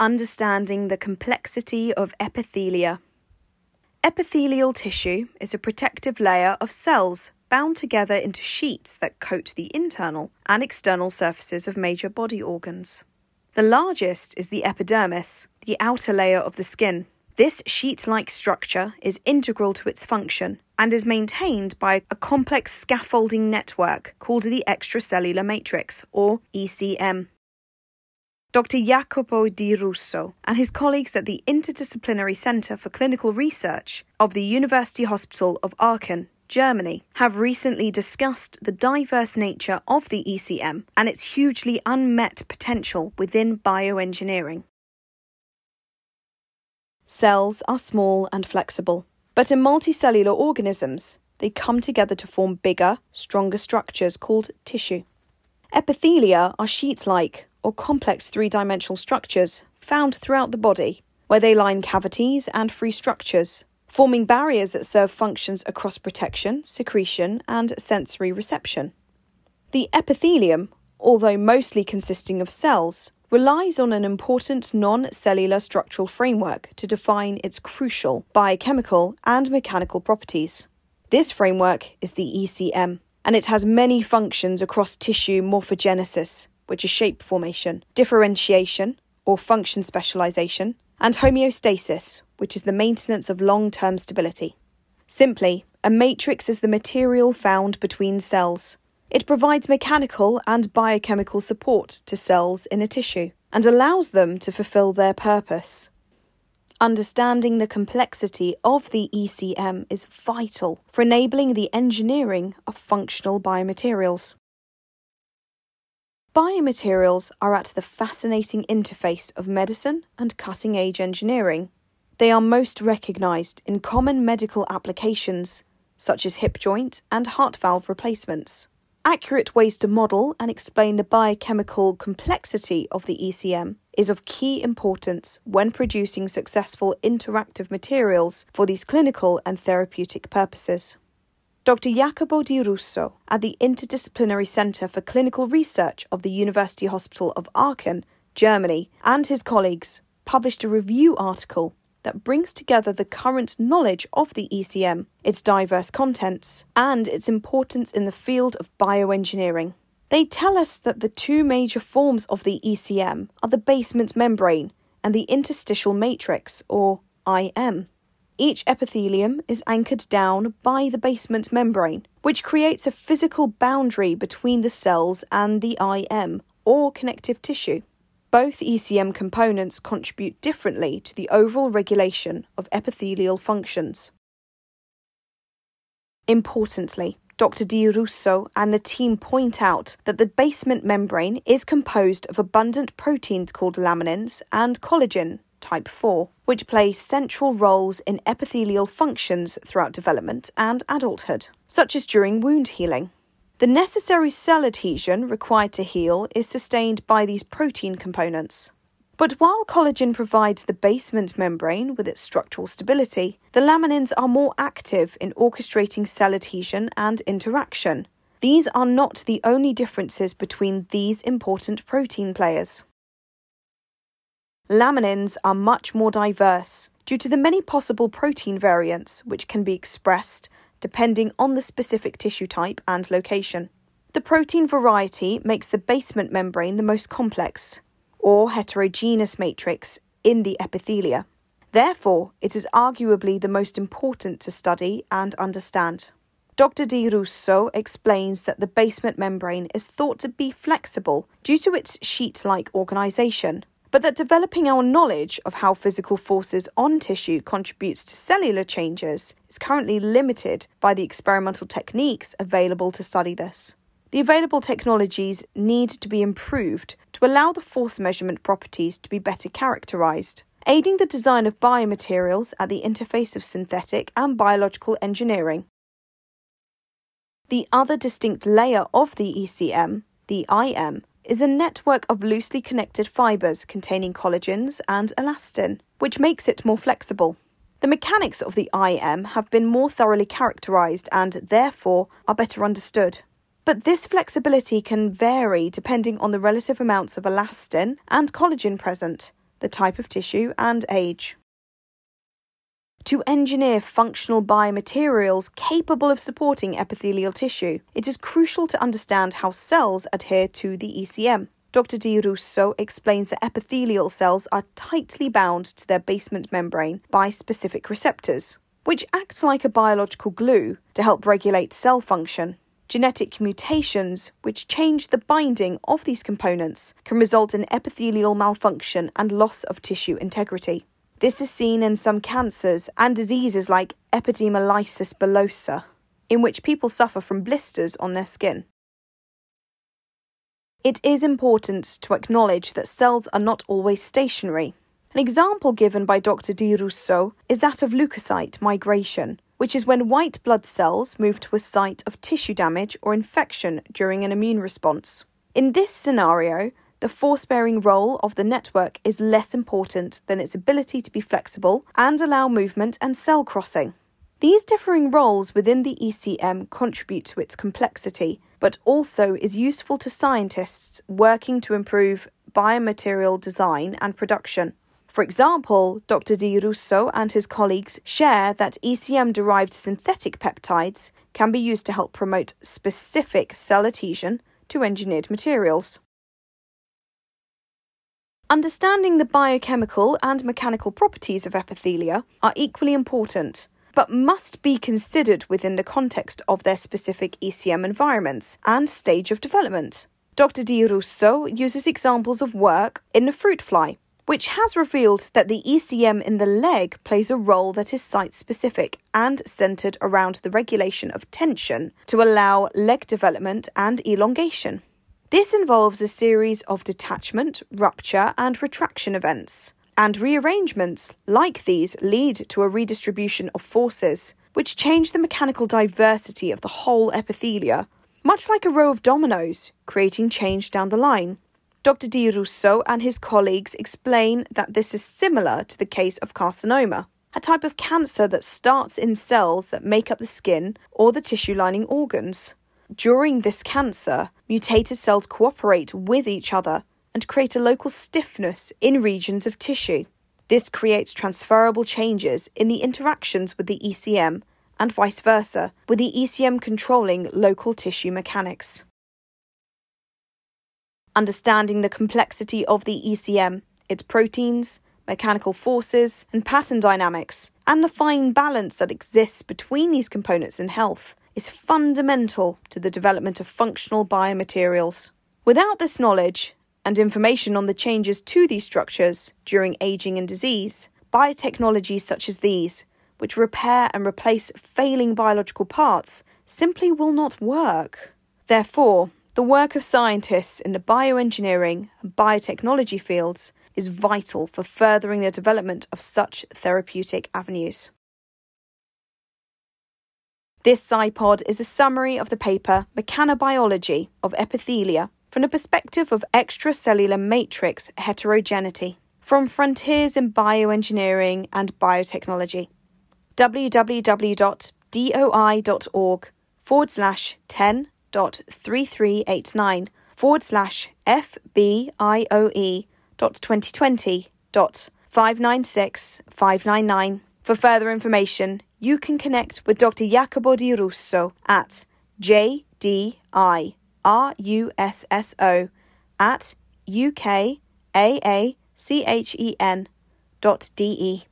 understanding the complexity of epithelia. Epithelial tissue is a protective layer of cells bound together into sheets that coat the internal and external surfaces of major body organs. The largest is the epidermis, the outer layer of the skin. This sheet like structure is integral to its function and is maintained by a complex scaffolding network called the extracellular matrix, or ECM. Dr. Jacopo Di Russo and his colleagues at the Interdisciplinary Center for Clinical Research of the University Hospital of Aachen, Germany, have recently discussed the diverse nature of the ECM and its hugely unmet potential within bioengineering. Cells are small and flexible, but in multicellular organisms, they come together to form bigger, stronger structures called tissue. Epithelia are sheet like or complex three dimensional structures found throughout the body, where they line cavities and free structures, forming barriers that serve functions across protection, secretion, and sensory reception. The epithelium, although mostly consisting of cells, relies on an important non cellular structural framework to define its crucial biochemical and mechanical properties. This framework is the ECM and it has many functions across tissue morphogenesis, which is shape formation, differentiation, or function specialization, and homeostasis, which is the maintenance of long term stability. Simply, a matrix is the material found between cells. It provides mechanical and biochemical support to cells in a tissue and allows them to fulfill their purpose. Understanding the complexity of the ECM is vital for enabling the engineering of functional biomaterials. Biomaterials are at the fascinating interface of medicine and cutting edge engineering. They are most recognized in common medical applications, such as hip joint and heart valve replacements. Accurate ways to model and explain the biochemical complexity of the ECM is of key importance when producing successful interactive materials for these clinical and therapeutic purposes. Dr. Jacopo Di Russo at the Interdisciplinary Center for Clinical Research of the University Hospital of Aachen, Germany, and his colleagues published a review article that brings together the current knowledge of the ECM, its diverse contents, and its importance in the field of bioengineering. They tell us that the two major forms of the ECM are the basement membrane and the interstitial matrix, or IM. Each epithelium is anchored down by the basement membrane, which creates a physical boundary between the cells and the IM, or connective tissue. Both ECM components contribute differently to the overall regulation of epithelial functions. Importantly, Dr. Di Russo and the team point out that the basement membrane is composed of abundant proteins called laminins and collagen, type 4, which play central roles in epithelial functions throughout development and adulthood, such as during wound healing. The necessary cell adhesion required to heal is sustained by these protein components. But while collagen provides the basement membrane with its structural stability, the laminins are more active in orchestrating cell adhesion and interaction. These are not the only differences between these important protein players. Laminins are much more diverse due to the many possible protein variants which can be expressed depending on the specific tissue type and location. The protein variety makes the basement membrane the most complex, or heterogeneous matrix, in the epithelia. Therefore, it is arguably the most important to study and understand. Dr. Di Russo explains that the basement membrane is thought to be flexible due to its sheet like organization, but that developing our knowledge of how physical forces on tissue contributes to cellular changes is currently limited by the experimental techniques available to study this. The available technologies need to be improved to allow the force measurement properties to be better characterized, aiding the design of biomaterials at the interface of synthetic and biological engineering. The other distinct layer of the ECM, the IM, is a network of loosely connected fibres containing collagens and elastin, which makes it more flexible. The mechanics of the IM have been more thoroughly characterized and, therefore, are better understood. But this flexibility can vary depending on the relative amounts of elastin and collagen present, the type of tissue, and age. To engineer functional biomaterials capable of supporting epithelial tissue, it is crucial to understand how cells adhere to the ECM. Dr. Di Russo explains that epithelial cells are tightly bound to their basement membrane by specific receptors, which act like a biological glue to help regulate cell function. Genetic mutations, which change the binding of these components, can result in epithelial malfunction and loss of tissue integrity. This is seen in some cancers and diseases like epidermolysis bullosa, in which people suffer from blisters on their skin. It is important to acknowledge that cells are not always stationary. An example given by Dr. Di Russo is that of leukocyte migration, which is when white blood cells move to a site of tissue damage or infection during an immune response. In this scenario, the force bearing role of the network is less important than its ability to be flexible and allow movement and cell crossing. These differing roles within the ECM contribute to its complexity, but also is useful to scientists working to improve biomaterial design and production. For example, Dr. Di Russo and his colleagues share that ECM derived synthetic peptides can be used to help promote specific cell adhesion to engineered materials. Understanding the biochemical and mechanical properties of epithelia are equally important, but must be considered within the context of their specific ECM environments and stage of development. Dr. Di Russo uses examples of work in the fruit fly, which has revealed that the ECM in the leg plays a role that is site specific and centered around the regulation of tension to allow leg development and elongation. This involves a series of detachment, rupture, and retraction events. And rearrangements like these lead to a redistribution of forces, which change the mechanical diversity of the whole epithelia, much like a row of dominoes, creating change down the line. Dr. Di Russo and his colleagues explain that this is similar to the case of carcinoma, a type of cancer that starts in cells that make up the skin or the tissue lining organs. During this cancer, mutated cells cooperate with each other and create a local stiffness in regions of tissue. This creates transferable changes in the interactions with the ECM and vice versa, with the ECM controlling local tissue mechanics. Understanding the complexity of the ECM, its proteins, mechanical forces, and pattern dynamics, and the fine balance that exists between these components in health is fundamental to the development of functional biomaterials. Without this knowledge and information on the changes to these structures during aging and disease, biotechnologies such as these, which repair and replace failing biological parts, simply will not work. Therefore, the work of scientists in the bioengineering and biotechnology fields is vital for furthering the development of such therapeutic avenues. This SciPod is a summary of the paper Mechanobiology of Epithelia from the perspective of extracellular matrix heterogeneity from Frontiers in Bioengineering and Biotechnology. www.doi.org forward slash 10.3389 forward slash FBIOE dot 2020 dot 596599. For further information, you can connect with Dr. Jacopo Di Russo at JDIRUSSO at UKAACHEN dot DE.